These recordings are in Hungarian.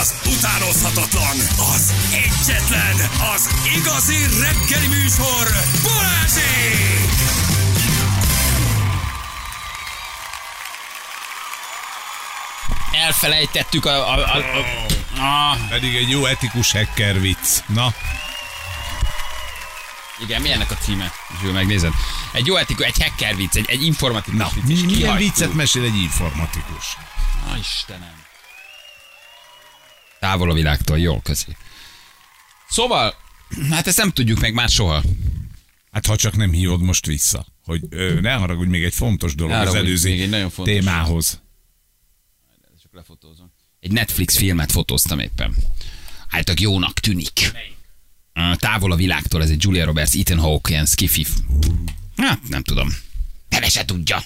Az utánozhatatlan, az egyetlen, az igazi reggeli műsor, Balázsék! Elfelejtettük a... a, a, a, a Pedig egy jó etikus hacker vicc. Na, igen, mi ennek a címe? Zsül, megnézed. Egy jó etikus, egy hacker vicc, egy, egy informatikus na vicc. és milyen viccet mesél egy informatikus? Á, Istenem. Távol a világtól, jól, köszi. Szóval, hát ezt nem tudjuk meg már soha. Hát ha csak nem hívod most vissza, hogy ö, ne haragudj, még egy fontos dolog Ne az haragudj, előző még egy nagyon fontos. témához. Csak lefotózom. Egy Netflix filmet fotóztam éppen. Álltak jónak tűnik. Távol a világtól, ez egy Julia Roberts, Ethan Hawke, ilyen skifi. Hát, nem tudom. Neve se tudja.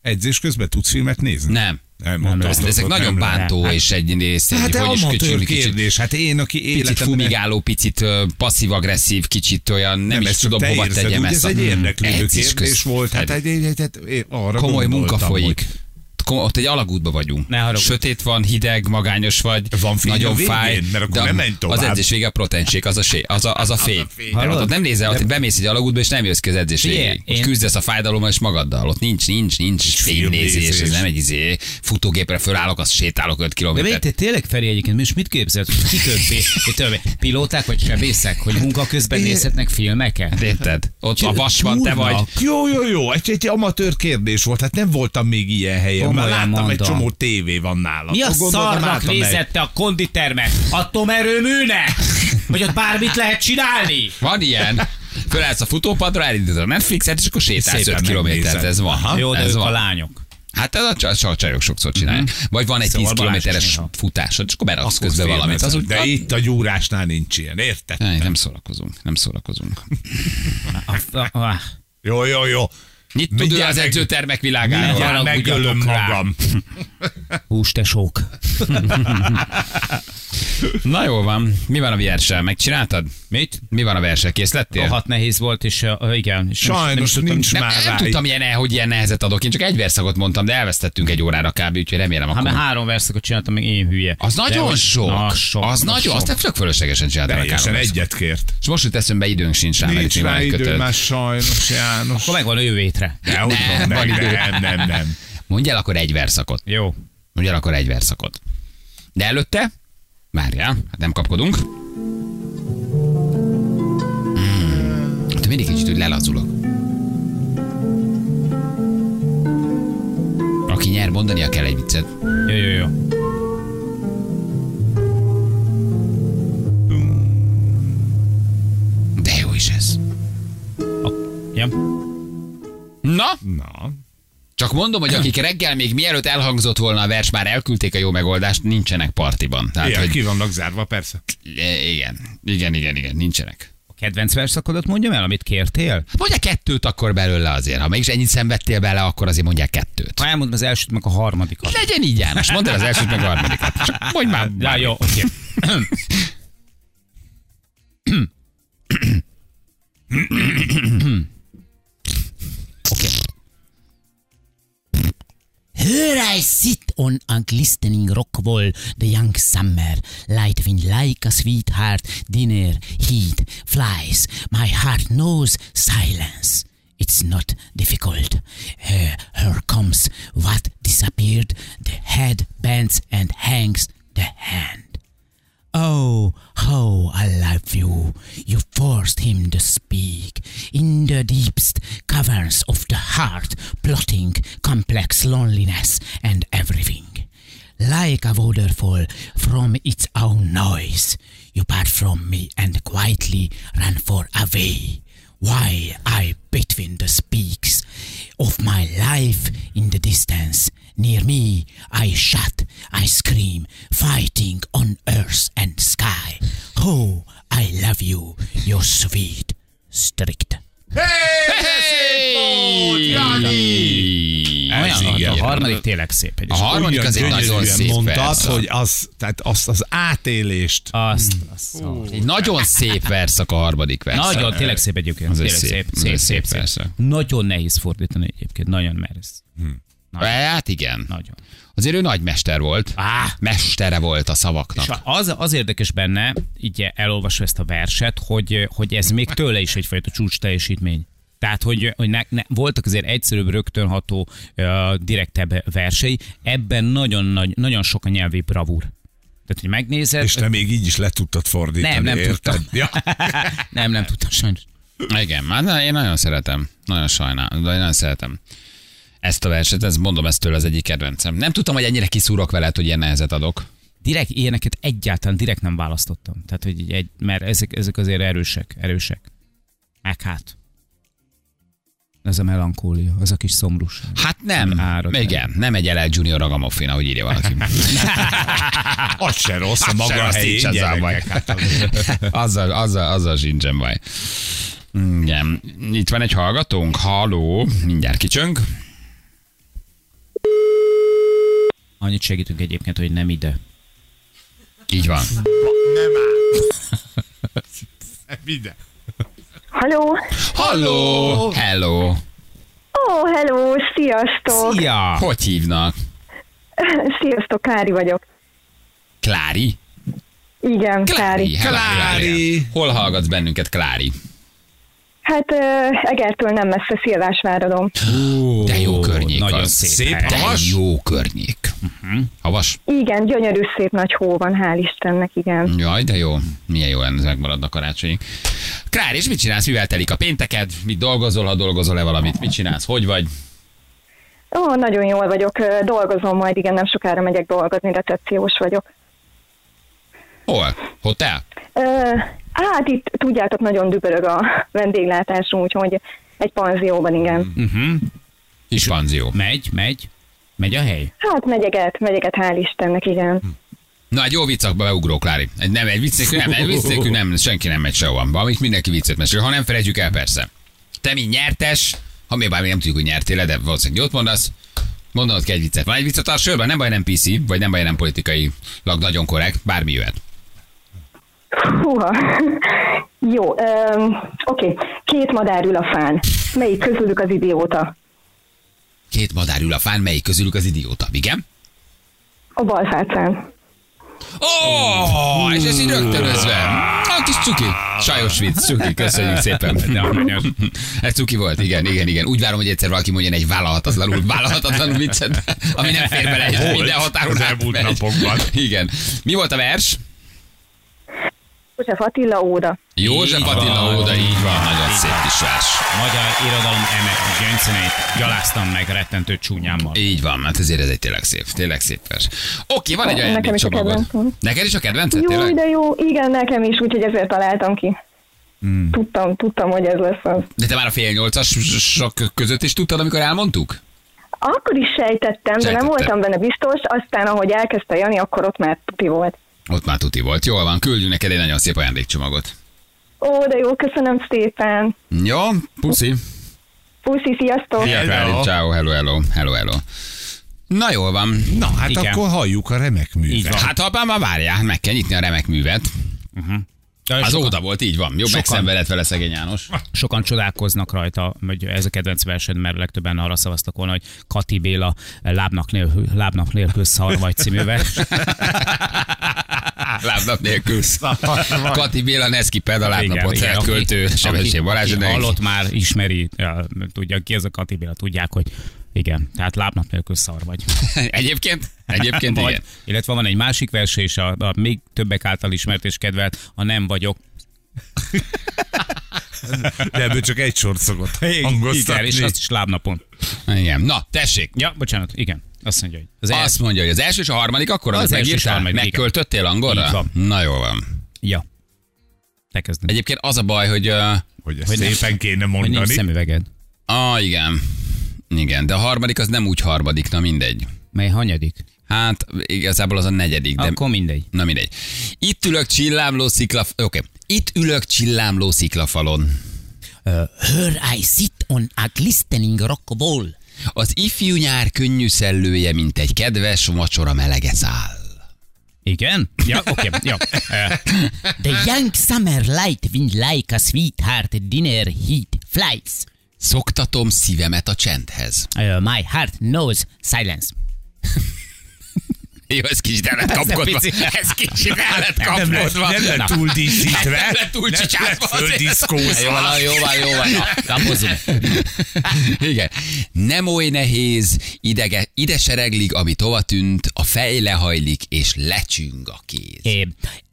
Edzés közben tudsz filmet nézni? Nem. Nem, mondta, Ez, azt ezek nagyon nem lehet. bántó, és egy néz, Hát egy, hogy is kicsit, kérdés. Hát én, aki picit életemben... fumigáló, picit passzív-agresszív, kicsit olyan, nem, Nem, is ezt tudom hova érzed, tegyem ezt. ez egy érdeklődő Edzés kérdés volt. Hát egy, egy, egy, egy, arra komoly munka folyik. Ott egy alagútban vagyunk. Ne haragudj. Sötét van, hideg, magányos vagy. Van fény a nagyon végén? fáj. Mert akkor de nem menj tovább. Az edzés vége a proteinség, az a, sé, az a, az a fény. fény. De ott, Hallod? ott nem nézel, ott bemész egy alagútba, és nem jössz ki az edzés végéig. Most küzdesz a fájdalommal és magaddal. Ott nincs, nincs, nincs fénynézés, ez nem egy izé, futógépre fölállok, azt sétálok 5 De kilométert. miért te tényleg Feri egyébként, most mit képzeled, hogy ki többé, hogy többé, pilóták vagy sebészek, hogy munka közben nézhetnek filmeket? Érted? Ott a vas van, te vagy. Jó, jó, jó, egy, egy amatőr kérdés volt, hát nem voltam még ilyen helyen, Komolyan láttam egy mondom. csomó tévé van nálam. Mi a szarnak álltam meg. nézett te a konditermet? Atomerőműnek? Hogy ott bármit lehet csinálni? Van ilyen. Fölállsz a futópadra, elindítod a Netflixet, és akkor sétálsz Szépen 5 kilométert. Ez van. Aha. Jó, de ez ők van. a lányok. Hát ez a csa- a csajok sokszor csinálják. Vagy van egy 10 Szóval Balázs kilométeres is néha. futásod, és akkor beraksz Akkor közben valamit. Az filmezem. úgy, De itt a gyúrásnál nincs ilyen, érted? Ne, nem szórakozunk, nem szórakozunk. A- a- a- a- Jó, jó, jó. Mit tud ő az meg- edzőtermek világáról? Mindjárt haragudjatok megölöm rá. magam. Hústesók. Na jó van. Mi van a verssel? Megcsináltad? Mit? Mi van a verssel? Kész lettél? Rohadt nehéz volt, és uh, igen. És nem- Sajnos nem is tudtam- nincs nem, már nem rá. tudtam, ilyen, hogy ilyen nehezet adok. Én csak egy verszakot mondtam, de elvesztettünk egy órára kb. Úgyhogy remélem Hát akkor. mert három verszakot csináltam, még én hülye. Az De nagyon hogy- sok. Na, sok. Az na, nagyon, azt sok. nem csak fölöslegesen csináltam. Teljesen egyet kért. És most jut eszembe, időnk sincs rá, Nincs rá egy idő, már sajnos, János. Akkor megvan a jövő hétre. Nem, nem, nem, nem, nem. Mondj el akkor egy verszakot. Jó. Mondj el akkor egy verszakot. De előtte, várjál, hát nem kapkodunk. Hmm. Hát mindig kicsit úgy lelazulok. Aki nyer, mondania kell egy viccet. Jó, jó, jó. De jó is ez. A, ja. Na, Na, csak mondom, hogy akik reggel még mielőtt elhangzott volna a vers, már elküldték a jó megoldást, nincsenek partiban. Tehát, ilyen hogy ki vannak zárva, persze. E, igen, igen, igen, igen, nincsenek. A kedvenc verszakodat mondjam el, amit kértél? Mondja kettőt akkor belőle azért. Ha mégis ennyit szenvedtél bele, akkor azért mondják kettőt. Ha elmondom az elsőt, meg a harmadikat. Legyen így, János. Mondd el az elsőt, meg a harmadikat. Csak mondj már. Ja, jó, oké. Here I sit on a glistening rock wall, the young summer, light wind like a sweetheart, dinner, heat, flies. My heart knows silence. It's not difficult. Here, here comes what disappeared. The head bends and hangs the hand. Oh, how I love you. You forced him to speak. In the deepest caverns of the heart, plotting complex loneliness and everything. Like a waterfall from its own noise, you part from me and quietly ran far away. While I between the peaks of my life in the distance, near me I shut, I scream, fighting on earth and sky. Oh, I love you, you're sweet, strict. Ez Olyan, igen. a harmadik tényleg szép. A Egyébként. harmadik Olyan az egy nagyon szép mondtad, vers. hogy az, tehát azt az átélést. Azt, azt, Egy nagyon szép verszak a harmadik vers. Nagyon, tényleg szép egyébként. Az egy Tényleg szép, szép, szép, egy szép, szép szép, verszak. Nagyon nehéz fordítani egyébként, nagyon, mert ez Hát igen. Nagyon. Azért ő nagy mester volt. Á. Mestere volt a szavaknak. És az, az érdekes benne, így elolvasva ezt a verset, hogy, hogy ez még tőle is egyfajta csúcs teljesítmény. Tehát, hogy, hogy ne, ne, voltak azért egyszerűbb, rögtönható, uh, direktebb versei, ebben nagyon, nagy, nagyon sok a nyelvi bravúr. Tehát, hogy megnézed... És te még így is le tudtad fordítani, Nem, nem érted? tudtam. Ja. nem, nem tudtam sajnos. Igen, már na, én nagyon szeretem. Nagyon sajnálom, de én nagyon szeretem. Ezt a verset, ez mondom, ez tőle az egyik kedvencem. Nem tudtam, hogy ennyire kiszúrok veled, hogy ilyen nehezet adok. Direkt ilyeneket egyáltalán direkt nem választottam. Tehát, hogy egy, mert ezek, ezek azért erősek, erősek. Meg hát. Ez a melankólia, az a kis szomrúság. Hát nem. Árad el. Igen, nem egy LL Junior Ragamuffin, ahogy írja valaki. Az se rossz a maga helyén, nincs ezzel baj. azzal, azzal, azzal sincsen baj. Igen. Itt van egy hallgatónk. Halló. Mindjárt kicsönk. Annyit segítünk egyébként, hogy nem ide. Így van. Minden. Halló! Halló. Hello. Ó, oh, hello, sziasztok! Szia! Hogy hívnak? Sziasztok, Kári vagyok. Klári? Igen, Kári. Hello, Klári. Hol hallgatsz bennünket, Klári? Hát uh, Egertől nem messze Szilvásváradom. De jó környék Nagyon az. szép. De havas. jó környék. Havas? Igen, gyönyörű szép nagy hó van, hál' Istennek, igen. Jaj, de jó. Milyen jó lenne, ez megmaradna karácsonyig. Klár, és mit csinálsz? Mivel telik a pénteked? Mit dolgozol, ha dolgozol-e valamit? Mit csinálsz? Hogy vagy? Ó, nagyon jól vagyok, dolgozom majd, igen, nem sokára megyek dolgozni, recepciós vagyok. Hol? Hotel? Ö, hát itt, tudjátok, nagyon dübörög a vendéglátásunk, úgyhogy egy panzióban, igen. Mhm. Is panzió. Megy, megy. Megy a hely. Hát megyeget, megyeget, hál' Istennek, igen. Na, egy jó viccakba beugró, Klári. Egy, nem, egy vicc nélkül nem, egy vicc nélkül nem, senki nem megy sehova. Valamit mindenki viccet mesél, ha nem felejtjük el, persze. Te, mint nyertes, ha még bár nem tudjuk, hogy nyertél de valószínűleg jót mondasz, mondanod kell egy viccet. Van egy viccet a sorban, nem baj, nem PC, vagy nem baj, nem politikailag nagyon korrekt, bármi jöhet. Húha. Jó, öm, oké. Két madár ül a fán. Melyik közülük az idióta? Két madár ül a fán, melyik közülük az idióta? Igen? A balfácán. Ó, oh, és ez így rögtönözve. A kis cuki. Sajos vicc, cuki, köszönjük szépen. Ez cuki volt, igen, igen, igen. Úgy várom, hogy egyszer valaki mondjon egy vállalhatatlanul, vállalhatatlanul viccet, ami nem fér bele, Volt minden határon az elmúlt napokban. Igen. Mi volt a vers? József Attila óda. József Így Attila van. óda, így van, nagyon szép kis vers. Magyar irodalom eme gyöngyszíneit gyaláztam meg rettentő csúnyámmal. Így van, hát ezért ez egy tényleg szép, tényleg szép vers. Oké, van egy Nekem olyan is a kedvencem. Neked is a kedvenced, Jó, tényleg? de jó. Igen, nekem is, úgyhogy ezért találtam ki. Tudtam, tudtam, hogy ez lesz az. De te már a fél nyolcasok között is tudtad, amikor elmondtuk? Akkor is sejtettem, de Sejtettem. nem voltam benne biztos, aztán ahogy elkezdte Jani, akkor ott már tuti volt. Ott már tuti volt. Jól van, küldjünk neked egy nagyon szép ajándékcsomagot. Ó, de jó, köszönöm szépen. Jó, puszi. Puszi, sziasztok! Szia, Hello. Ciao, hello, hello, hello, hello. Na jól van. Na, hát Igen. akkor halljuk a remek művet. Hát ha már várjál, meg kell nyitni a remek művet. De Az sokan, óda volt, így van. Sokan. megszenvedett vele szegény János. sokan csodálkoznak rajta, hogy ez a kedvenc versed, mert legtöbben arra szavaztak volna, hogy Kati Béla lábnak nélkül, lábnak nélkül szar vagy című vers. Lábnap nélkül. Kati Béla Neszki pedalátnapot igen, aki- költő, Sebesség Balázs. aki Hallott már, ismeri, ja, tudja ki ez a Kati Béla, tudják, hogy igen, tehát lábnap nélkül szar vagy. Egyébként? Egyébként vagy. igen. Illetve van egy másik verse is, a, a még többek által ismert és kedvelt, a nem vagyok. De ebből csak egy sort szokott Igen, hangoztatni. és azt is lábnapon. Igen. Na, tessék. Ja, bocsánat, igen. Azt mondja, hogy az el... Azt mondja, hogy az első és a harmadik, akkor Az az első és megírtál? harmadik, igen. Megköltöttél angolra? Így van. Na jól van. Ja. Te kezded. Egyébként az a baj, hogy... Uh, Hogy ezt Hogy nem- szépen kéne Hogy nincs mondani. szemüveged. ah, igen. Igen, de a harmadik az nem úgy harmadik, na mindegy. Mely hanyadik? Hát igazából az a negyedik, de... Akkor mindegy. Na mindegy. Itt ülök csillámló szikla... Oké. Okay. Itt ülök csillámló sziklafalon. Uh, here I sit on a glistening rock wall. Az ifjú nyár könnyű szellője, mint egy kedves vacsora melege száll. Igen? Ja, oké. Okay. Ja. The young summer light wind like a sweetheart dinner heat flies. Szoktatom szívemet a csendhez. Uh, my heart knows silence. Jó, ez kicsit el lett kapkodva. Ez kicsit el lett Nem kapkodva. nem lett túl díszítve. Nem lett túl Nem csicsázva. lett földiszkózva. Jó van, jó van, jó van. Lapozunk. Igen. Nem oly nehéz, idege, ide sereglik, ami tova tűnt, a fej lehajlik, és lecsüng a kéz. Uh,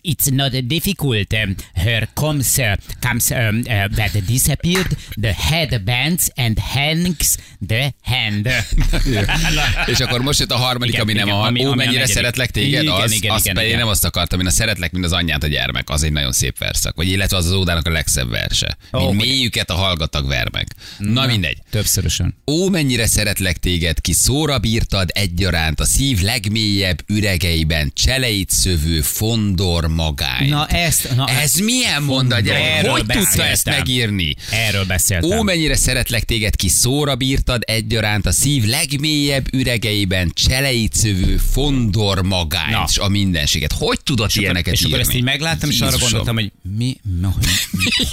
it's not difficult. Um, her comes, uh, comes um, uh, that disappeared, the head bends and hangs the hand. És akkor most jött a harmadik, Igen, ami nem igen, a ami- Ó, ami a mennyire negyedik. szeretlek téged, Igen, az, igen, azt igen, pedig igen. nem azt akartam, én a szeretlek, mint az anyját a gyermek, az egy nagyon szép verszak. Vagy illetve az az ódának a legszebb verse. Ó, Mint mélyüket a hallgatag vermek. Na mindegy. Többszörösen. Ó, mennyire szeretlek téged, ki szóra bírtad egyaránt a szív legmélyebb üregeiben cseleit szövő fondor magány. Na ezt, na Ez milyen mondat, gyerek? Hogy tudta ezt megírni? Erről beszéltem. Ó, mennyire szeretlek téged, ki szóra bírtad egyaránt a szív legmélyebb üregeiben cseleit szövő fondor magányt, Na. a mindenséget. Hogy tudod és akkor, ilyeneket és akkor írni? ezt így megláttam, és arra gondoltam, hogy mi, mi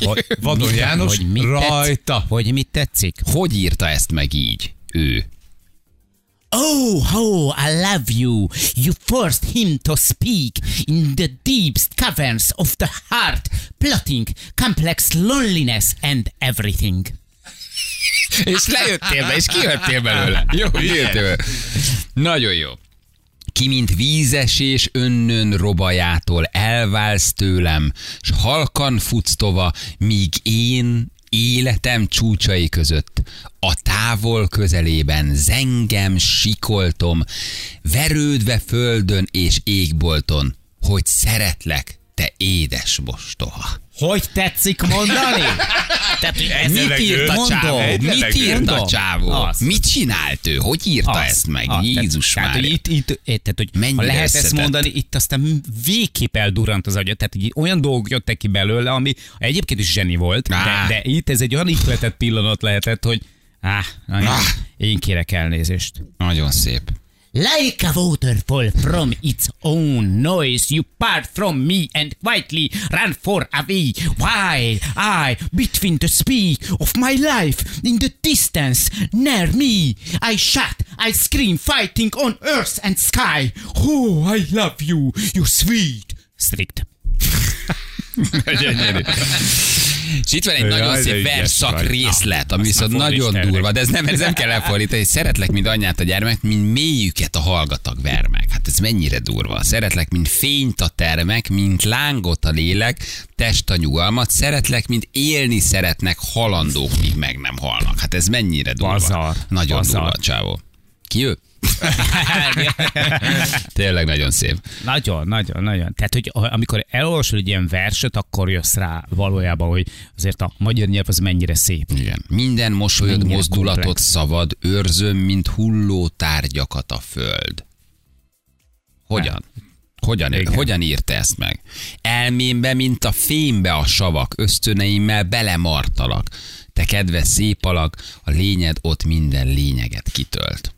hogy, Vadon János hogy mit rajta. Tetszik, hogy mit tetszik? Hogy írta ezt meg így? Ő. Oh, how I love you. You forced him to speak in the deepest caverns of the heart, plotting complex loneliness and everything. És lejöttél be, és kijöttél belőle. Jó, kijöttél belőle. Nagyon jó. Ki, mint vízesés önnön robajától elválsz tőlem, s halkan futsz tova, míg én életem csúcsai között. A távol közelében zengem, sikoltom, verődve földön és égbolton, hogy szeretlek, te édes mostoha. Hogy tetszik mondani? Tehát, hogy ez Mit írt a csávó? Mit írt a csávó? Mit csinált ő? Hogy írta Az. ezt meg? Az. Jézus tehát, már. hogy itt, itt, itt, tehát, hogy Mennyire ha lehet ezt összetett. mondani, itt aztán végképp eldurrant az agya. Tehát olyan dolgok jöttek ki belőle, ami egyébként is zseni volt, de, de itt ez egy olyan ihletett pillanat lehetett, hogy áh, nagyon, Áh. én kérek elnézést. Nagyon szép. Like a waterfall from its own noise, you part from me and quietly run for a away. While I, between the speak of my life in the distance, near me, I shout, I scream, fighting on earth and sky. Oh, I love you, you sweet. Strict. És itt van egy nagyon Jaj, de szép verszak vagy. részlet, ami viszont nagyon durva, de ez nem, ez nem kell elfordítani. Szeretlek, mint anyát a gyermek, mint mélyüket a hallgatag vermek. Hát ez mennyire durva. Szeretlek, mint fényt a termek, mint lángot a lélek, test a nyugalmat. Szeretlek, mint élni szeretnek halandók, míg meg nem halnak. Hát ez mennyire durva. Bazar. Nagyon Bazar. durva, csávó. Ki ő? Tényleg nagyon szép. Nagyon, nagyon, nagyon. Tehát, hogy amikor elolvasol egy ilyen verset, akkor jössz rá valójában, hogy azért a magyar nyelv az mennyire szép. Igen. Minden mosolyod, Mennyire mozdulatot, komplex. szavad, őrzöm, mint hulló tárgyakat a föld. Hogyan? Hogyan, Igen. hogyan írta ezt meg? Elmémbe, mint a fémbe a savak, ösztöneimmel belemartalak. Te kedves szép alak, a lényed ott minden lényeget kitölt.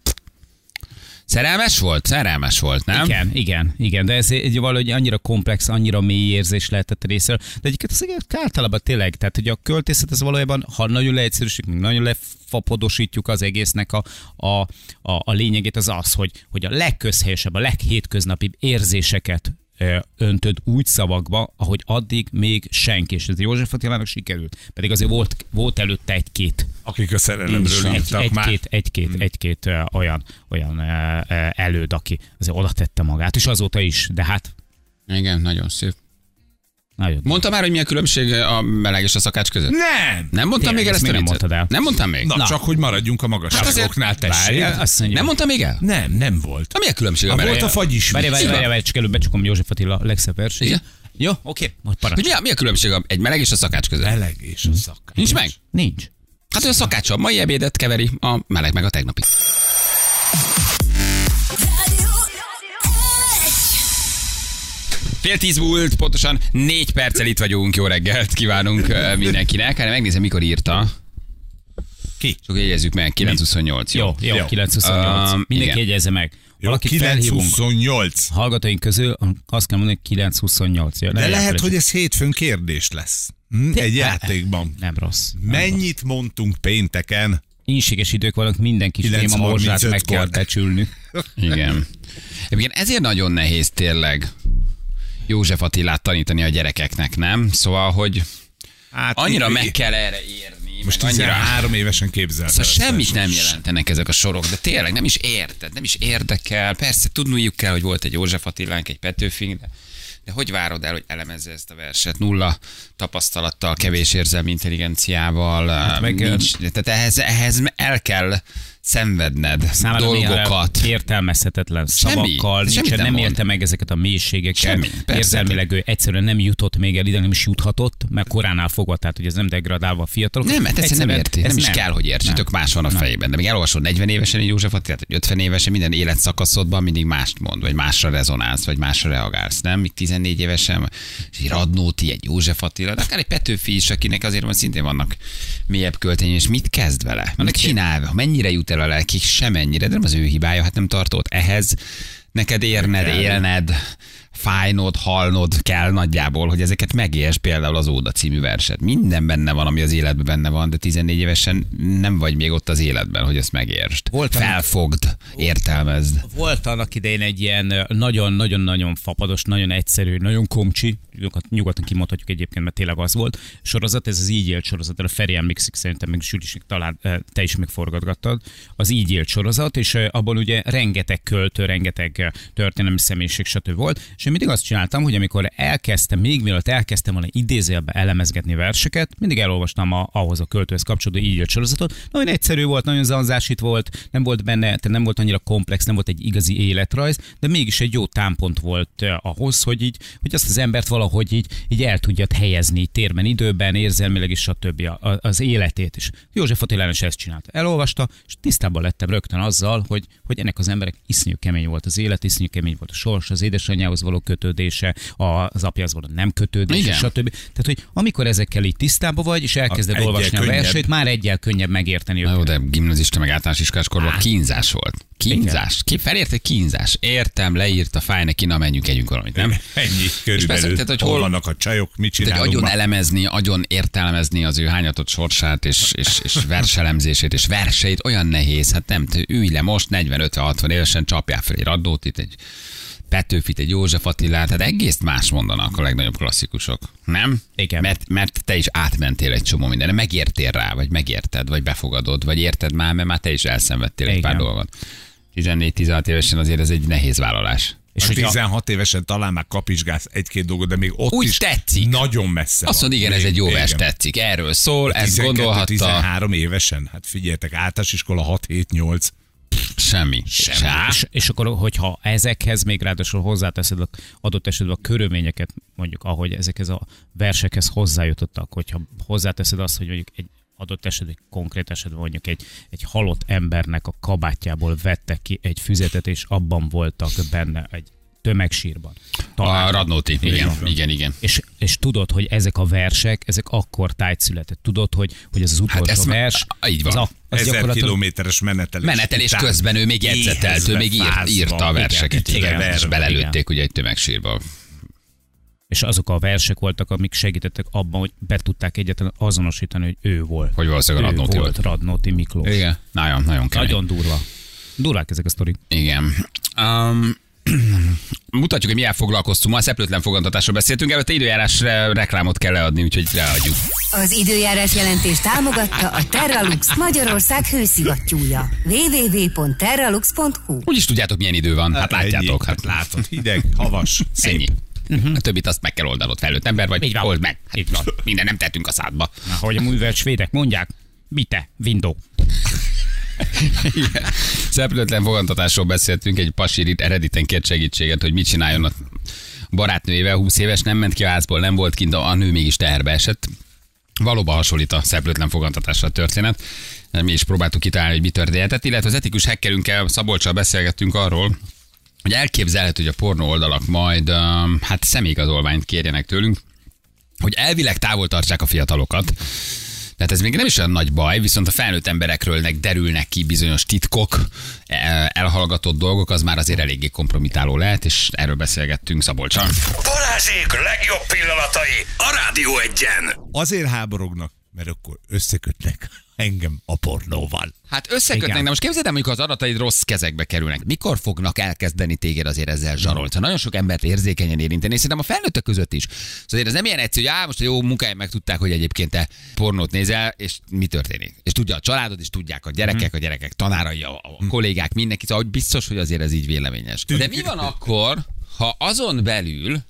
Szerelmes volt? Szerelmes volt, nem? Igen, igen, igen, de ez egy valahogy annyira komplex, annyira mély érzés lehetett részről. De egyébként az általában tényleg, tehát hogy a költészet az valójában, ha nagyon leegyszerűsítjük, nagyon lefapodosítjuk az egésznek a, a, a, a lényegét, az az, hogy, hogy a legközhelyesebb, a leghétköznapibb érzéseket ö, öntöd úgy szavakba, ahogy addig még senki. És ez József Attilának sikerült. Pedig azért volt, volt előtte egy-két Akik a szerelemről egy, írtak már. egy-két, egy-két, egy-két ö, olyan, olyan előd, aki azért oda tette magát, és azóta is, de hát Igen, nagyon szép. Nagyon. Mondta már, hogy mi a különbség a meleg és a szakács között? Nem! Nem mondtam Tényleg, még el ezt ezt a nem mondtad el. Nem mondtam még? Na, csak hogy maradjunk a magasságoknál, tessék. Azt mondja, Nem mondtam még el? Nem, nem volt. Na, mi a különbség a meleg? volt a fagy is. Várj, várj, várj, várj, csak előbb becsukom József Attila legszebb versét. Igen? Jó, oké, parancs. Hogy mi a, mi a különbség a, egy meleg és a szakács között? Meleg és a szak. Nincs meg? Nincs. Hát ő a szakács a mai ebédet keveri, a meleg meg a tegnapi. Fél tíz múlt, pontosan négy perccel itt vagyunk, jó reggelt kívánunk mindenkinek. Hát megnézem, mikor írta. Ki? Csak jegyezzük meg, 928. Jó, Jó, jó, Jó. 928. Um, Mindenki igen. jegyezze meg. Jó, Valakit felhívunk. 928. Hallgatóink közül azt kell mondani, hogy 928. Ja, De lehet, elfelejtsük. hogy ez hétfőn kérdés lesz. Hm, Egy játékban. Nem rossz. Nem rossz. Mennyit mondtunk pénteken? Ínséges idők vannak, minden kis 9.35 téma morzsát meg kell becsülni. Igen. Igen, ezért nagyon nehéz tényleg József Attilát tanítani a gyerekeknek, nem? Szóval, hogy Hát, annyira i- meg kell erre érni. Most annyira 13 évesen képzel. Szóval semmit nem jelentenek ezek a sorok, de tényleg nem is érted, nem is érdekel. Persze tudniuk kell, hogy volt egy József Attilánk, egy Petőfink, de, de hogy várod el, hogy elemezze ezt a verset? Nulla tapasztalattal, kevés érzelmi intelligenciával. Hát meg- nincs, tehát ehhez, ehhez el kell szenvedned Számára dolgokat. értelmezhetetlen Semmi. szavakkal, Semmit nincsen, nem nem érte meg ezeket a mélységeket. Semmi. Persze. Érzelmileg ő egyszerűen nem jutott még el ide, nem is juthatott, mert koránál fogva, tehát hogy ez nem degradálva a fiatalok. Nem, mert egyszerűen nem érti. ez Nem is kell, hogy értsi, Nem. tök más van a fejében. De még elolvasod 40 évesen egy József Attilát, vagy 50 évesen, minden életszakaszodban mindig mást mond, vagy másra rezonálsz, vagy másra reagálsz, nem? Míg 14 évesen, egy Radnóti, egy József Attila, de akár egy Petőfi is, akinek azért van szintén vannak mélyebb költény, és mit kezd vele? Annak csinál, mennyire jut el a lelkig, semennyire, de nem az ő hibája, hát nem tartott. Ehhez neked érned, élned, fájnod, halnod kell nagyjából, hogy ezeket megérts például az Óda című verset. Minden benne van, ami az életben benne van, de 14 évesen nem vagy még ott az életben, hogy ezt megértsd. Volt Felfogd, értelmezd. Volt annak idején egy ilyen nagyon-nagyon-nagyon fapados, nagyon egyszerű, nagyon komcsi, nyugodtan- kimondhatjuk egyébként, mert tényleg az volt, sorozat, ez az így élt sorozat, a Feri emlékszik szerintem, Zsül is talán te is megforgatgattad, az így élt sorozat, és abban ugye rengeteg költő, rengeteg történelmi személyiség, stb. volt, és mindig azt csináltam, hogy amikor elkezdtem, még mielőtt elkezdtem volna idézőjelbe elemezgetni verseket, mindig elolvastam a, ahhoz a költőhez kapcsolódó így élt sorozatot. Nagyon egyszerű volt, nagyon zanzásít volt, nem volt benne, tehát nem volt annyira komplex, nem volt egy igazi életrajz, de mégis egy jó támpont volt eh, ahhoz, hogy így, hogy azt az embert valahogy így, így el tudjad helyezni térben, időben, érzelmileg és stb. A, a, az életét is. József Attilán is ezt csinálta. Elolvasta, és tisztában lettem rögtön azzal, hogy, hogy ennek az emberek iszonyú kemény volt az élet, iszonyú kemény volt a sors, az édesanyjához való kötődése, a- az apjához való nem kötődése, Igen. stb. Tehát, hogy amikor ezekkel így tisztában vagy, és elkezded egyel olvasni a versét, már egyel könnyebb megérteni Na jó, de gimnazista meg általános iskolás korban kínzás volt. Kínzás. Ki felérte kínzás. Értem, leírta, fáj neki, na menjünk, együnk valamit, nem? Ennyi persze, körülbelül. tehát, hogy hol, hol- vannak a csajok, mit Tehát, csinálunk agyon ma? elemezni, agyon értelmezni az ő hányatott sorsát és, és, és verselemzését és verseit olyan nehéz. Hát nem, ülj le most 40-50-60 évesen, csapjál fel egy Radnótit, egy Petőfit, egy József Attilát, tehát egész más mondanak a legnagyobb klasszikusok. Nem? Igen. Mert, mert te is átmentél egy csomó mindenre, megértél rá, vagy megérted, vagy befogadod, vagy érted már, mert már te is elszenvedtél egy Igen. pár dolgot. 14-16 évesen azért ez egy nehéz vállalás. És És hogy a- 16 évesen talán már kapizsgálsz egy-két dolgot, de még ott Úgy is tetszik. nagyon messze Azt mondod, igen, ez egy jó vers, tetszik. Erről szól, ezt 12, gondolhatta. 13 évesen? Hát figyeljetek, általános iskola 6-7-8. Semmi. Semmi. És, és akkor, hogyha ezekhez még ráadásul hozzáteszed a adott esetben a körülményeket, mondjuk ahogy ezekhez a versekhez hozzájutottak, hogyha hozzáteszed azt, hogy mondjuk egy adott esetben, konkrét esetben mondjuk egy, egy halott embernek a kabátjából vettek ki egy füzetet, és abban voltak benne egy tömegsírban. A Radnóti. Igen, van. igen, igen. És, és tudod, hogy ezek a versek, ezek akkor tájt született. Tudod, hogy, hogy ez az utolsó Hát ezt me- vers. így van. Az, a- az 1000 gyakorlatilag kilométeres menetelés. Menetelés után közben ő még jegyzetelt, ő még írt, írta a verseket, igen, igen, igen, és belelőtték ugye egy tömegsírba. és azok a versek voltak, amik segítettek abban, hogy be tudták egyetlen azonosítani, hogy ő volt. Hogy valószínűleg a ő Radnóti volt. volt. Radnóti Miklós. Igen. Nagyon, nagyon kemény. Nagyon durva. Durvák ezek a sztorik. Igen. Um, mutatjuk, hogy milyen foglalkoztunk. Ma a szeplőtlen fogantatásról beszéltünk, előtte időjárás re- reklámot kell leadni, úgyhogy leadjuk. Az időjárás jelentés támogatta a Terralux Magyarország hőszivattyúja. www.terralux.hu Úgy is tudjátok, milyen idő van. Hát látjátok. Ennyi. Hát látod, hideg, havas, szép. Ennyi. A többit azt meg kell oldanod, felnőtt ember vagy, Így van. old meg. Hát Így van. Minden nem tettünk a szádba. Na, hogy a művelt svédek mondják, bite, window. Igen. Szeplőtlen fogantatásról beszéltünk, egy pasi itt erediten kért segítséget, hogy mit csináljon a barátnőjével, 20 éves, nem ment ki a házból, nem volt kint, a nő mégis teherbe esett. Valóban hasonlít a szeplőtlen fogantatásra a történet. Mi is próbáltuk kitalálni, hogy mi történhetett, illetve az etikus hackerünkkel, Szabolcsal beszélgettünk arról, hogy elképzelhető, hogy a pornó oldalak majd um, hát személyigazolványt kérjenek tőlünk, hogy elvileg távol tartsák a fiatalokat. Tehát ez még nem is olyan nagy baj, viszont a felnőtt emberekről nek derülnek ki bizonyos titkok, e- elhallgatott dolgok, az már azért eléggé kompromitáló lehet, és erről beszélgettünk Szabolcsal. Balázsék legjobb legjobb pillanatai a Rádió egyen. Azért háborognak, mert akkor összekötnek engem a pornóval. Hát összekötnek, de most képzeld el, amikor az adataid rossz kezekbe kerülnek. Mikor fognak elkezdeni téged azért ezzel zsarolni? Szóval nagyon sok embert érzékenyen érinteni, és szerintem a felnőttek között is. Szóval ez nem ilyen egyszerű, hogy á, most a jó munkáján megtudták, hogy egyébként te pornót nézel, és mi történik. És tudja a családod, és tudják a gyerekek, a gyerekek tanárai, a, a kollégák, mindenki. Szóval hogy biztos, hogy azért ez így véleményes. De mi van akkor, ha azon belül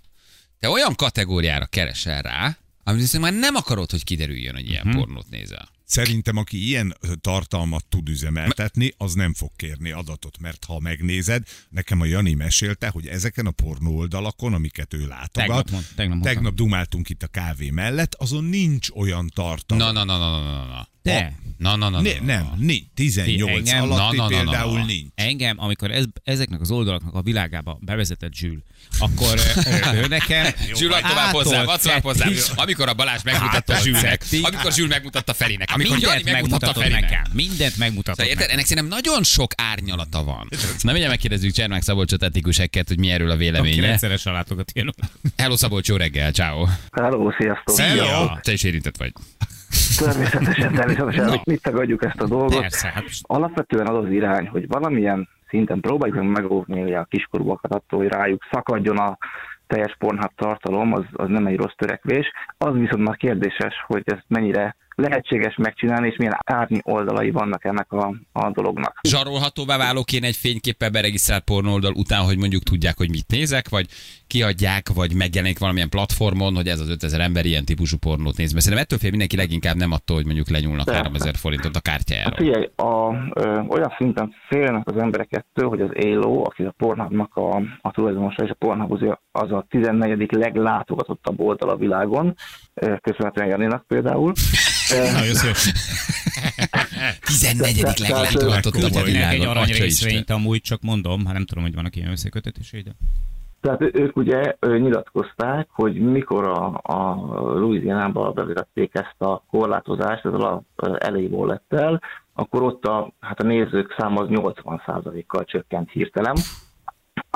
te olyan kategóriára keresel rá, amit már nem akarod, hogy kiderüljön, hogy ilyen pornót nézel. Szerintem, aki ilyen tartalmat tud üzemeltetni, az nem fog kérni adatot, mert ha megnézed, nekem a Jani mesélte, hogy ezeken a pornó oldalakon, amiket ő látogat, Tegnap mond- tegnap tegnap dumáltunk itt a kávé mellett, azon nincs olyan tartalom. Na, na, na, na, na, na, na. De. Na, na, na, Ne, na, na. nem, nincs. 18 Engem- alatti Na, na, na, na, na, például na. nincs. Engem, amikor ez, ezeknek az oldalaknak a világába bevezetett Zsül, akkor ő, nekem... Zsül, adj tovább hozzá, adj tovább hozzá. Amikor a Balázs megmutatta Ától Zsülnek, amikor Zsül megmutatta Ferinek, amikor Jani megmutatta Ferinek. nekem. Mindent megmutatod Szóval érted? Ennek szerintem nagyon sok árnyalata van. Na mindjárt megkérdezzük Csermák Szabolcsot etikus ekket, hogy mi erről a Aki véleménye. rendszeresen látogat ilyen Hello Szabolcs, jó reggel, ciao. Hello, sziasztok! Szia! Te is érintett vagy. Természetesen, természetesen, Na. mit tagadjuk ezt a dolgot. Persze, hát Alapvetően az az irány, hogy valamilyen szinten próbáljuk meg megóvni ugye a kiskorúakat attól, hogy rájuk szakadjon a teljes pornhub tartalom, az, az nem egy rossz törekvés. Az viszont már kérdéses, hogy ezt mennyire lehetséges megcsinálni, és milyen árnyi oldalai vannak ennek a, a dolognak. Zsarolhatóvá válok én egy fényképpel beregisztrált pornóoldal után, hogy mondjuk tudják, hogy mit nézek, vagy kiadják, vagy megjelenik valamilyen platformon, hogy ez az 5000 ember ilyen típusú pornót néz. Mert szerintem ettől fél mindenki leginkább nem attól, hogy mondjuk lenyúlnak Persze. 3000 forintot a Hát kártyájára. figyelj, a, ö, olyan szinten félnek az emberek ettől, hogy az ELO, aki a Pornhubnak a, a tulajdonosa, és a Pornhub az- a 14. leglátogatottabb oldal a világon, köszönhetően Janinak például. Nagyon szép. 14. Tehát- leglátogatottabb a. Egy arany részvényt amúgy csak mondom, hát nem tudom, hogy vannak ilyen összekötetései, de... Tehát ő- ők ugye ö, nyilatkozták, hogy mikor a, a Louisiana-ba bevezették ezt a korlátozást, ez a elejéból lett el, akkor ott a, hát a nézők száma az 80%-kal csökkent hirtelen.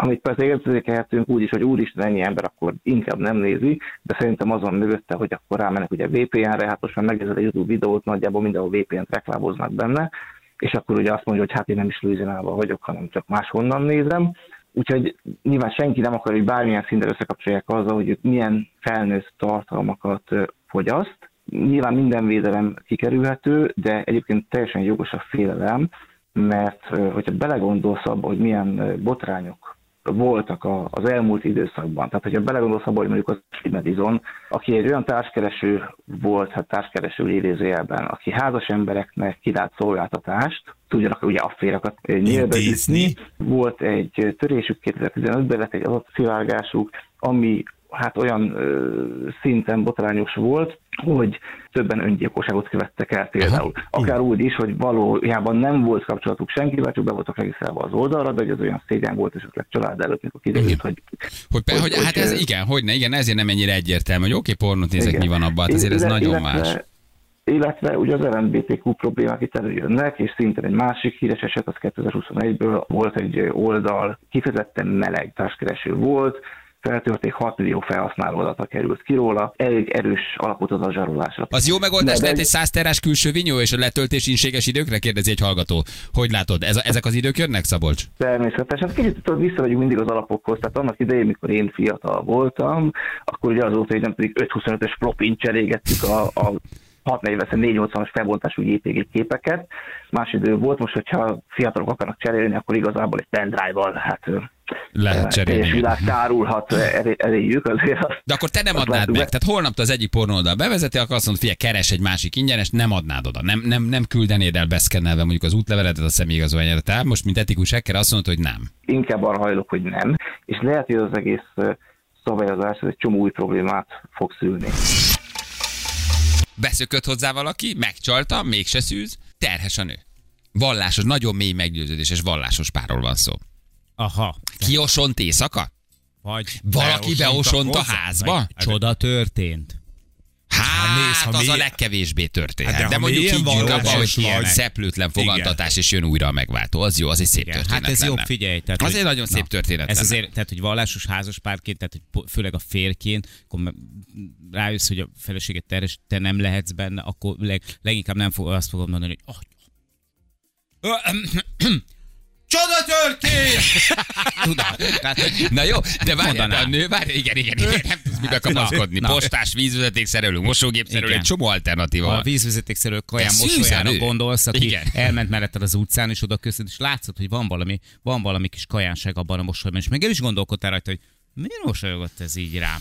Amit persze érzékelhetünk úgy is, hogy úristen, ennyi ember akkor inkább nem nézi, de szerintem azon mögötte, hogy akkor rámennek ugye VPN-re, hát most már megnézed a YouTube videót, nagyjából mindenhol VPN-t reklámoznak benne, és akkor ugye azt mondja, hogy hát én nem is Louisiana-ban vagyok, hanem csak máshonnan nézem. Úgyhogy nyilván senki nem akar, hogy bármilyen szinten összekapcsolják azzal, hogy milyen felnőtt tartalmakat fogyaszt. Nyilván minden védelem kikerülhető, de egyébként teljesen jogos a félelem, mert hogyha belegondolsz abba, hogy milyen botrányok voltak a- az elmúlt időszakban. Tehát, hogyha belegondolsz abba, hogy mondjuk az Medizon, aki egy olyan társkereső volt, hát társkereső idézőjelben, aki házas embereknek kidált szolgáltatást, tudjanak ugye afférakat nyílbeütni. Intézni. Volt egy törésük 2015-ben, lett egy adatszivárgásuk, ami hát olyan ö, szinten botrányos volt, hogy többen öngyilkosságot követtek el például. Akár úgy is, hogy valójában nem volt kapcsolatuk senkivel, csak be voltak regisztrálva az oldalra, de ez olyan szégyen volt esetleg család előtt, mikor kiderült, hogy Hogy, hogy, Hogy- hogy, hát ez igen, hogy ne, igen, ezért nem ennyire egyértelmű, hogy oké, pornót nézek, Igen. mi van abban, hát azért ez nagyon más. Illetve ugye az LMBTQ problémák itt előjönnek, és szintén egy másik híres eset, az 2021-ből volt egy oldal, kifejezetten meleg társkereső volt, feltörték 6 millió felhasználó adata került ki róla, elég erős alapot az a zsarolásra. Az jó megoldás De- lehet egy 100 terás külső vinyó és a letöltés inséges időkre? Kérdezi egy hallgató. Hogy látod, ez a, ezek az idők jönnek, Szabolcs? Természetesen. Hát kicsit tudod, visszamegyünk mindig az alapokhoz. Tehát annak idején, mikor én fiatal voltam, akkor ugye azóta, hogy nem pedig 525-ös flopin cserégettük a, a 640 480-as felbontású JPG képeket. Más idő volt, most, hogyha fiatalok akarnak cserélni, akkor igazából egy pendrive-val, hát Lehet cserélni. teljes világ tárulhat elé- eléjük azért. Azt, De akkor te nem adnád meg. be. Tehát holnap az egyik pornóoldal bevezeti, akkor azt mondod, figyelj, keres egy másik ingyenes, nem adnád oda. Nem, nem, nem küldenéd el beszkennelve mondjuk az útleveletet a személyigazolványra. Tehát most, mint etikus hacker, azt mondod, hogy nem. Inkább arra hajlok, hogy nem. És lehet, hogy az egész szabályozás egy csomó új problémát fog szülni. Beszökött hozzá valaki, megcsalta, mégse szűz, terhes a nő. Vallásos, nagyon mély meggyőződéses vallásos párról van szó. Aha. Kiosont éjszaka? Vagy Valaki beosont a házba? Vagy csoda történt. Hát, nézd, ha az a mélyen- legkevésbé történhet. Hát de de, mondjuk így valós abban, hogy szeplőtlen fogantatás, és jön újra a megváltó. Az jó, az egy szép Igen, történet hát ez lenne. jobb, figyelj. Tehát, az egy nagyon szép na, történet Ez lenne. azért, tehát, hogy vallásos házaspárként, tehát hogy főleg a férként, akkor rájössz, hogy a feleséget teres, te nem lehetsz benne, akkor leg, leginkább nem fog, azt fogom mondani, hogy oh, Csoda történt! Tudod? Tehát, hogy Na jó, de várj, de a nő, várj, igen, igen, igen, nem tudsz mibe kapaszkodni. na. Postás, vízvezetékszerelő, mosógépszerelő, egy csomó alternatíva a vízvezetékszerelő kaján mosolyára gondolsz, aki Igen. elment melletted az utcán, és oda köszönt, és látszott, hogy van valami, van valami kis kajánság abban a mosolyban, és meg el is gondolkodtál rajta, hogy miért mosolyogott ez így rám?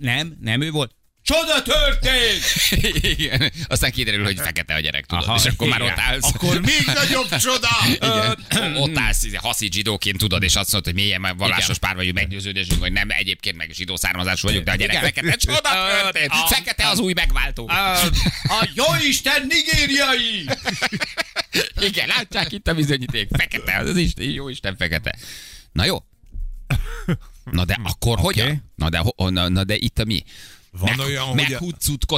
Nem, nem ő volt. Csoda történt! Igen. Aztán kiderül, hogy fekete a gyerek, tudod, Aha, és akkor már igen. ott állsz. Akkor még nagyobb csoda! Ott állsz izé, haszi zsidóként, tudod, és azt mondod, hogy milyen már vallásos pár vagyunk, meggyőződésünk, hogy nem egyébként meg zsidó származású vagyunk, de a gyerek Igen. fekete, csoda történt! A- Fekete az új megváltó. A jóisten nigériai! Igen, látják itt a bizonyíték. Fekete, az is jó Isten fekete. Na jó. Na de akkor okay. hogyan? Na de, na, na de itt a mi? Van Meg, olyan, hogy...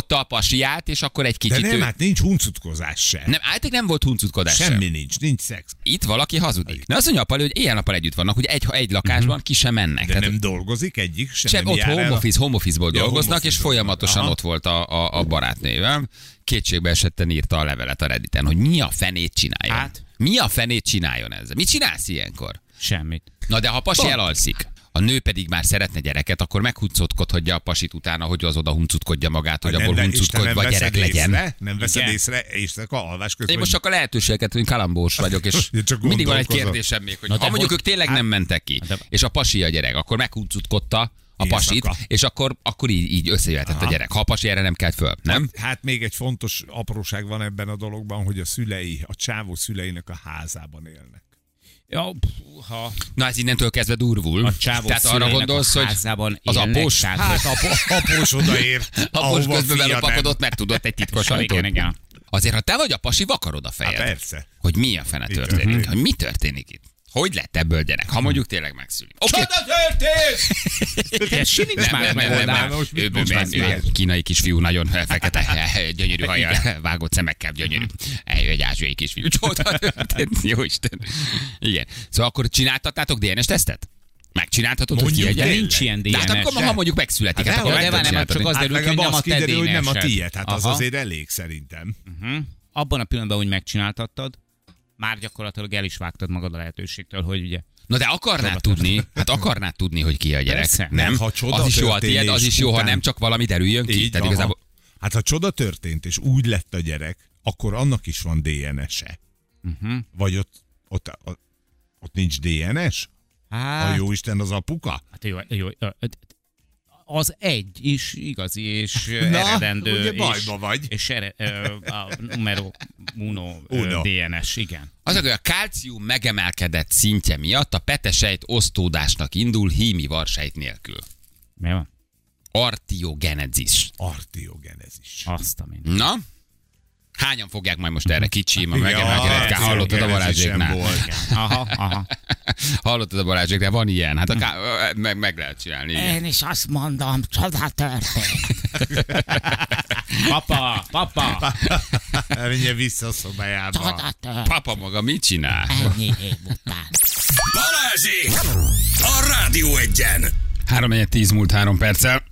A... Pasiát, és akkor egy De kicsit nem, ő... hát nincs huncutkozás se. Nem, általában nem volt huncutkodás sem. Semmi nincs, nincs szex. Itt valaki hazudik. Na azt mondja a Pali, hogy ilyen nappal együtt vannak, hogy egy, egy lakásban ki sem mennek. De Tehát nem dolgozik egyik se. sem nem ott home office, home office-ból Ja, dolgoznak, home és folyamatosan Aha. ott volt a, a, a barátnővel. Kétségbe esetten írta a levelet a Redditen, hogy mi a fenét csináljon. Hát? Mi a fenét csináljon ezzel? Mit csinálsz ilyenkor? Semmit. Na de ha pasi elalszik, a nő pedig már szeretne gyereket, akkor meghuncutkodhatja a pasit utána, hogy az oda huncutkodja magát, hogy Nem, abból huncutkodva gyerek veszed legyen. Észre, nem veszed Igen. észre éjszaka alvás közben. Én most csak a lehetőségeket, hogy kalambós vagyok, és Csak mindig van egy kérdésem még, hogy Na ha mondjuk hogy- ők tényleg hát- nem mentek ki, de- és a pasi a gyerek, akkor meghuncutkodta a pasit, Éjszaka. és akkor, akkor így, így összejöhetett a gyerek. Ha a pasi erre nem kelt föl, nem? Hát még egy fontos apróság van ebben a dologban, hogy a szülei, a csávó szüleinek a házában élnek. Ja, ha Na ez innentől kezdve durvul. a csávó Tehát arra gondolsz, hogy az élnek, após, tehát, Hát apo, após odaért, após közben belopakodott, mert tudott egy titkos Igen, ajtót. igen. Azért, ha te vagy a pasi, vakarod a Hát fejed. persze. hogy mi a fene történik, történik? hogy mi történik itt. Hogy lett ebből gyerek? Ha mondjuk tényleg megszülik. Oké. történt! Ez nincs Nem, más nem, nem, nem, megoldás. kínai kisfiú, nagyon fekete, gyönyörű hajjal, vágott szemekkel, gyönyörű. Eljön egy ázsiai kisfiú. Csoda történt, jó Isten. Igen. Szóval akkor csináltattátok DNS tesztet? Megcsináltatod, hogy ki? Nincs ilyen De hát DNS. akkor, ha mondjuk megszületik, hát, Hát akkor de nem, csak az Hát derül hogy nem a te hogy nem a DNS-ed. tiéd. Hát az azért elég szerintem. Abban a pillanatban, hogy megcsináltattad, már gyakorlatilag el is vágtad magad a lehetőségtől, hogy ugye Na de akarnád tudni, hát akarnád tudni, hogy ki a gyerek. Persze. Nem? Ha csoda az is jó a tiéd, az is jó, ha nem csak valami derüljön ki. Így Tehát igazából Hát ha csoda történt, és úgy lett a gyerek, akkor annak is van DNS-e. Mhm. Vagy ott, ott, ott, ott nincs DNS? A Hát, jó Isten az apuka? hát jó, jó, ö, az egy is igazi és Na, eredendő. ugye és, bajba vagy. És ere, ö, a numero uno, ö, Uno. DNS, igen. Az, hogy a kálcium megemelkedett szintje miatt a petesejt osztódásnak indul hími varsejt nélkül. Mi van? Artiogenezis. Artiogenezis. Azt a minden. Na? Hányan fogják majd most erre kicsi, ma Ja, megemelkedett? Ká- Hallottad a volt. Aha, aha. Hallottad a Balázséknál? Van ilyen. Hát a ká- meg, meg lehet csinálni. Igen. Én is azt mondom, csoda történt. Papa, papa. Menjen vissza a szobájába. Csoda történt. Papa maga mit csinál? Ennyi év után. Balázsék! A Rádió Egyen! 3 10 múlt 3 perccel.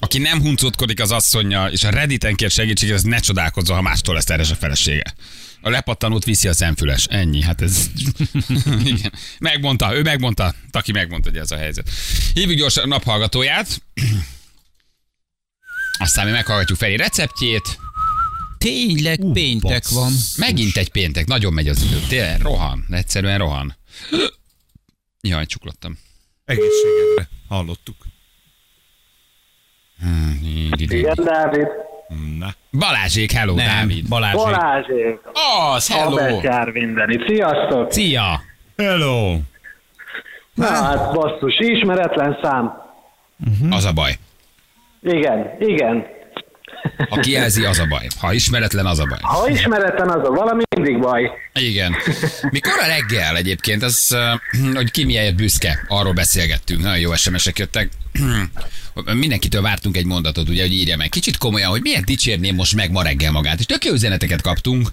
Aki nem huncutkodik az asszonynal, és a Redditen kér segítséget, az ne csodálkozzon, ha mástól lesz erre a felesége. A lepattanót viszi a szemfüles. Ennyi, hát ez... Igen. Megmondta, ő megmondta. Taki megmondta, hogy ez a helyzet. Hívjuk gyorsan a naphallgatóját. Aztán mi meghallgatjuk Feri receptjét. Tényleg Ú, péntek bassz. van. Megint egy péntek, nagyon megy az idő. Tényleg, rohan, egyszerűen rohan. Jaj, csuklottam. Egészségedre. Hallottuk. Igen, Dávid. Na. Balázsék, hello, Nem, Dávid. Balázs. Balázsék. Az, hello. Albert jár mindeni. Sziasztok! Szia! Hello! Na hát basszus, ismeretlen szám. Az a baj. Igen, igen. Ha kijelzi, az a baj. Ha ismeretlen, az a baj. Ha ismeretlen az a valami mindig baj. Igen. Mikor a reggel egyébként, az, hogy ki miért büszke, arról beszélgettünk. Nagyon jó SMS-ek jöttek. Mindenkitől vártunk egy mondatot, ugye, hogy írja meg. Kicsit komolyan, hogy miért dicsérném most meg ma reggel magát. És tök jó üzeneteket kaptunk.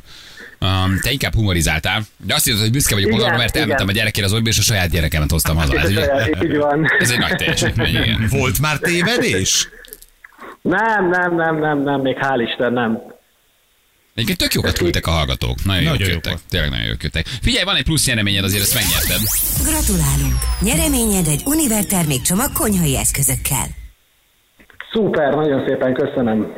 Um, te inkább humorizáltál, de azt hiszed, hogy büszke vagyok Igen, magamra, mert igen. elmentem a gyerekére az olyba, és a saját gyerekemet hoztam haza. Ez, ugye, Így van. ez egy nagy teljesítmény, igen. Volt már tévedés? Nem, nem, nem, nem, nem, még hál' Isten nem. Egyébként tök jókat küldtek a hallgatók. Nagyon, Nagyon jók jók jöttek. Tényleg nagyon jók jöttek. Figyelj, van egy plusz nyereményed, azért ezt megnyerted. Gratulálunk! Nyereményed egy Univer termékcsomag konyhai eszközökkel. Szuper, nagyon szépen köszönöm.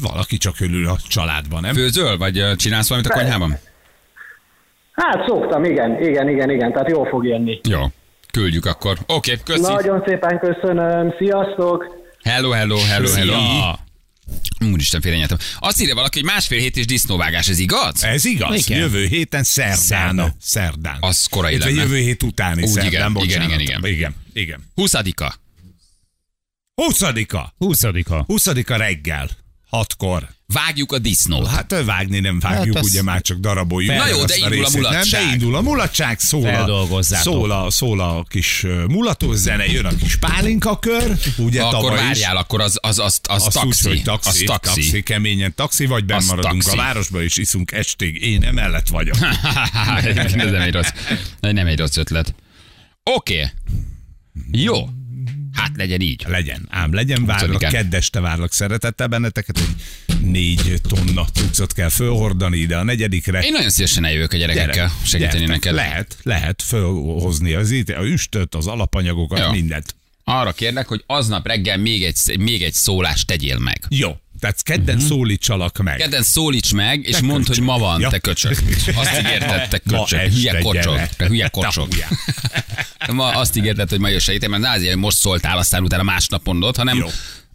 Valaki csak örül a családban, nem? Főzöl, vagy csinálsz valamit a konyhában? Hát szoktam, igen, igen, igen, igen, tehát jól fog jönni. Jó. Küldjük akkor. Oké, okay, köszi. Nagyon szépen köszönöm, sziasztok! Hello, hello, hello, hello. Ja. Úristen, félrenyeltem. Azt írja valaki, hogy másfél hét és disznóvágás, ez igaz? Ez igaz? Igen. Jövő héten szerdán. Szerda. Szerdán. Az korai lenne. jövő hét utáni Úgy, szerdán, igen, igen, bocsánat. igen, igen. igen. Igen. 20-a. 20-a. 20 20-a reggel. Hatkor. Vágjuk a disznót. Hát vágni nem vágjuk, Hát az- ugye már csak daraboljuk. Na jó, de indul a részét, Nem, mulatság. de indul a mulatság, szól a, szól a, szól a kis ö, mulatós zene, jön a kis pálinka kör, ugye Akkor is. várjál, akkor az, az, az, az, Azt taxi. úgy, hogy taxi, az taxi. taxi, keményen taxi, vagy benn Az maradunk taxi. a városba, és iszunk estig. Én emellett vagyok. ez nem egy rossz, nem egy rossz ötlet. Oké. Okay. Jó. Hát legyen így. Legyen, ám legyen, várlak, Huszadikán. keddeste várlak szeretettel benneteket, hogy négy tonna cuccot kell fölhordani ide a negyedikre. Én nagyon szívesen eljövök a gyerekekkel segíteni gyertek. neked. Lehet, lehet fölhozni az a üstöt, az alapanyagokat, Jó. mindent. Arra kérlek, hogy aznap reggel még egy, még egy szólást tegyél meg. Jó, tehát kedden Mhm. szólítsalak meg. Kedden szólíts meg, és Te mondd, köcsög. hogy ma van, Ja. te köcsög. Azt ígérted, te este Hülye kocsog. Te hülye kocsog. Ma azt ígérted, hogy ma jössz segíteni, mert ne azért, hogy most szóltál, aztán utána másnap mondod, hanem Jó.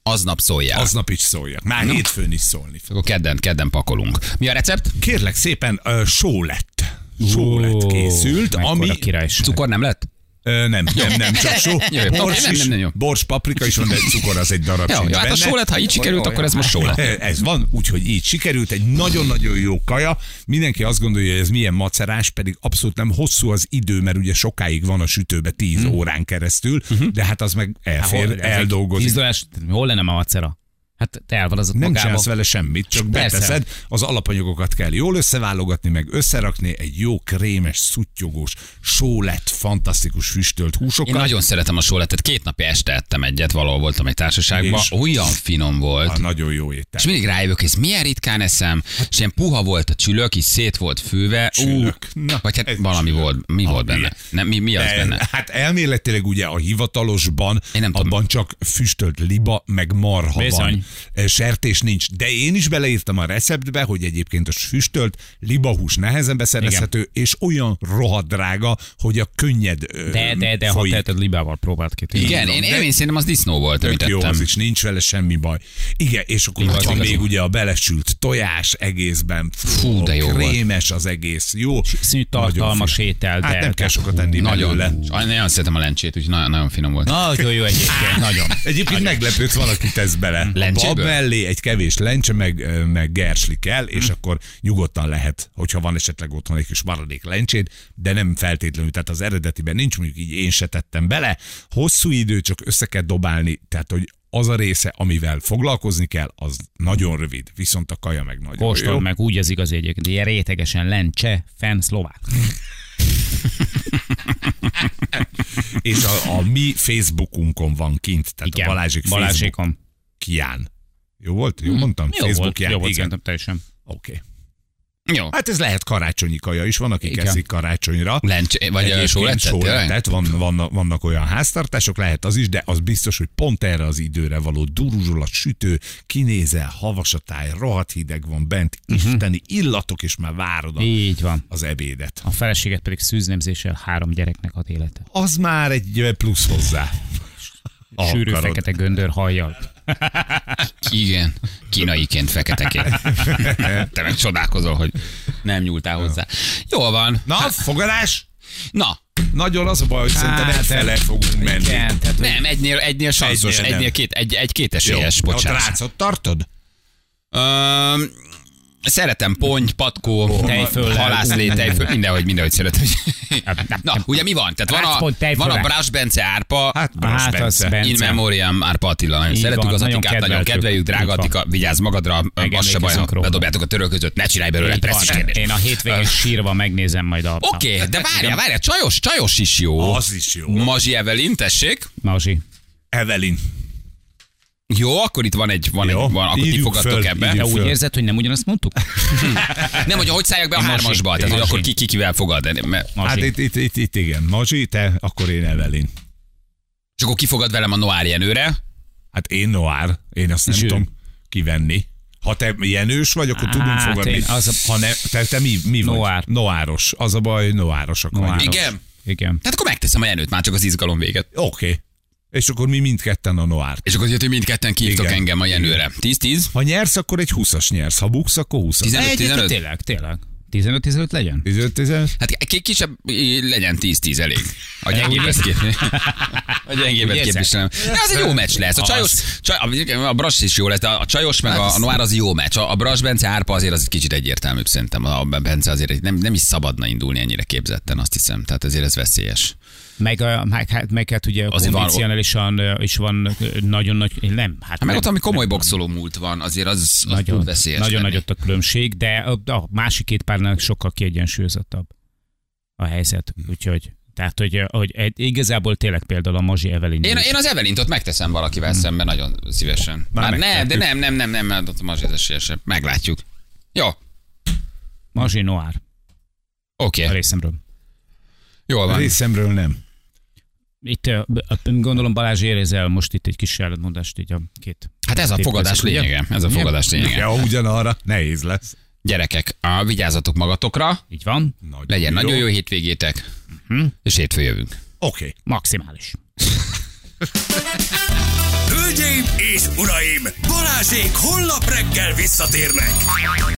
aznap szóljál. Aznap is szóljak. Már hétfőn is szólni fog. Akkor kedden, kedden pakolunk. Mi a recept? Kérlek szépen, uh, só lett. Só lett készült, mekkora ami... királyság. Cukor nem lett? Nem, nem, nem, csak só. Bors, Nem, is, nem, nem, jó. bors, paprika is van, de cukor az egy darab Jó, sincs jó, hát a só lett, ha így sikerült, akkor ez most só lett. Ez van, úgyhogy így sikerült, egy nagyon-nagyon jó kaja. Mindenki azt gondolja, hogy ez milyen macerás, pedig abszolút nem hosszú az idő, mert ugye sokáig van a sütőbe 10 Mhm. órán keresztül, de hát az meg elfér, eldolgozik. Tízdolás, hol lenne a macera? Hát te el van az ott Nem magába. csinálsz vele semmit, csak Persze. beteszed, az alapanyagokat kell jól összeválogatni, meg összerakni, egy jó krémes, szuttyogós, só lett, fantasztikus füstölt Én húsokat. nagyon szeretem a sóletet. Két napja este ettem egyet, valahol voltam egy társaságban. És? Olyan finom volt. Ah, nagyon jó étel. És mindig rájövök, ez milyen ritkán eszem, és ilyen puha volt a csülök, és szét volt főve. Csülök. Ú, Na, vagy hát valami csülök. volt. Mi Ah, volt benne? Nem, mi, mi az El- benne? Hát elméletileg ugye a hivatalosban, Én nem tudom. abban csak füstölt liba, meg marha Bizony. van. Sertés nincs. De én is beleírtam a receptbe, hogy egyébként a füstölt libahús nehezen beszerezhető, és olyan rohadt drága, hogy a könnyed ö, De, de, de ha folyik. teheted libával próbált ki. Igen, én, de- én szerintem az disznó volt, amit jó, ettem. az is nincs vele semmi baj. Igen, és akkor ott van még ugye a belesült tojás egészben. Fú, de jó volt. Krémes az egész. Jó. Színű tartalmas Nagyon étel, finom. Hát de- nem kell sokat enni Nagyon, belőle. nagyon, nagyon szeretem a lencsét, úgyhogy nagyon, nagyon finom volt. Nagyon jó egyébként, nagyon. Egyébként meglepődsz, valaki tesz bele. Lencséből? Bab mellé egy kevés lencse, meg, meg gersli kell, és Hm. akkor nyugodtan lehet, hogyha van esetleg otthon egy kis maradék lencséd, de nem feltétlenül, tehát az eredetiben nincs, mondjuk így én se tettem bele. Hosszú idő, csak össze kell dobálni, tehát hogy az a része, amivel foglalkozni kell, az nagyon rövid, viszont a kaja meg nagyon jó. Kóstold meg úgy az igazi egyébként. Ilyen rétegesen lencse, fenn, szlovák. És a, a mi Facebookunkon van kint, tehát Igen, a Balázsik Facebook Balázsékom. kián. Jó volt? Jó mondtam? Jó volt, Facebookján, jó volt igen. szerintem teljesen. Oké. Okay. Jó. Hát ez lehet karácsonyi kaja is, van, aki Igen. karácsonyra. Lencsé, vagy a Egyébként sóletet? sóletet, van, vannak, vannak olyan háztartások, lehet az is, de az biztos, hogy pont erre az időre való duruzsolat, sütő, kinézel, havas a táj, rohadt hideg van bent, isteni illatok, és már várod a, Így van. az ebédet. A feleséget pedig szűznemzéssel három gyereknek ad élete. Az már egy plusz hozzá. Sűrű fekete göndör hajjal. Igen, kínaiként feketeként. Te meg csodálkozol, hogy nem nyúltál hozzá. Jól van. Na, fogadás? Na, Nagyon az a baj, hogy szerintem Hát, egyfele fogunk menni. Igen, tehát nem, egynél, egynél sanszos, Egynél egynél két, egy, egy két Jó, esélyes, bocsánat. rácot tartod? Öm, Szeretem ponty, patkó, Tejföllel. halászlé, tejföl, mindenhogy, mindenhogy szeretem. Hát, Na, ugye mi van? Tehát van Rácpont, a, van a Brás Bence árpa, Hát, Bros Hát, Bence. Bence. In memoriam Árpa Attila, nagyon Így szeretjük van, az nagyon Attikát, nagyon kedveljük, drága. Attika, vigyázz magadra, az se baj, ha bedobjátok a török között, ne csinálj belőle presszis van. kérdés. Én a hétvégén sírva megnézem majd a... Oké, okay, de várjál, várjál, csajos, csajos is jó. Az is jó. Mazsi Evelin, tessék. Mazsi. Evelyn. Jó, akkor itt van egy, van Jó, egy, van, akkor ti fogadtok föl, ebbe. Írjuk. úgy érzed, hogy nem ugyanazt mondtuk? Nem, hogy hogy szálljak be a hármasba, tehát hogy akkor ki, ki kivel fogad. Mert-. Hát itt, itt, itt, itt igen. Mazsi, te, akkor én Evelyn. És akkor kifogad velem a Noir Jenőre. Hát én Noir, én azt nem tudom kivenni. Ha te Jenős vagy, akkor tudunk Hát fogadni. az a- Ha ne, te, te mi, mi vagy? Noir. Noáros. Az a baj, noárosak Noáros. vagyunk. Igen. Igen. Tehát akkor megteszem a Jenőt, már csak az izgalom véget. Oké. Okay. És akkor mi mindketten a Noárt. És akkor hogy mindketten kívtok engem a Jenőre. 10-10? Ha nyersz, akkor egy 20-as nyersz. Ha buksz, akkor 20 15? Egyébként tényleg, tényleg. 15-15 legyen? 15 Hát ki- kisebb legyen 10-10 elég. A gyengébbet ki. A gyengébbet képviselem. De az egy jó meccs lesz. A csajos, csaj, a, a Brass is jó lesz, de a csajos meg a, a Noir az jó meccs. A, a Brass Bence Árpa azért az egy kicsit egyértelműbb szerintem. A Bence azért nem, nem is szabadna indulni ennyire képzetten, azt hiszem. Tehát ezért ez veszélyes. Meg, a, meg, hát, meg hát ugye Azért kondicionálisan is van nagyon nagy, nem, hát Hát meg nem, ott, ami komoly nem- boxoló múlt van, azért az, az nagyon, tud veszélyes nagyon lenni. nagy ott a különbség, de a, a másik két párnál sokkal kiegyensúlyozottabb a helyzet. Úgyhogy tehát, hogy, hogy egy, igazából tényleg például a Mazsi Evelyn. Én, én az Evelint ott megteszem valakivel szemben nagyon szívesen. Már Már ne, de nem, nem, nem, nem, mert ott a Mazsi az esélyesebb. Meglátjuk. Jó, Mazsi Noir oké, a okay. részemről. jól van. Részemről nem. Itt gondolom Balázs érezel most itt egy kis ellentmondást így a két. Hát ez a fogadás lényege. Ez a fogadás lényege. Ja, ugyanarra nehéz lesz. Gyerekek, á, vigyázzatok magatokra, Így van, Nagyon legyen nagyon jó hétvégétek, és hétfő jövünk. Oké. Okay. maximális. Hölgyeim és uraim, Balázsék holnap reggel visszatérnek.